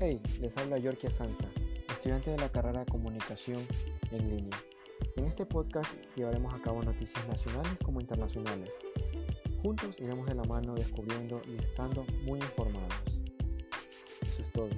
Hey, les habla Yorkia Sansa, estudiante de la carrera de Comunicación en línea. En este podcast llevaremos a cabo noticias nacionales como internacionales. Juntos iremos de la mano descubriendo y estando muy informados. Eso es todo.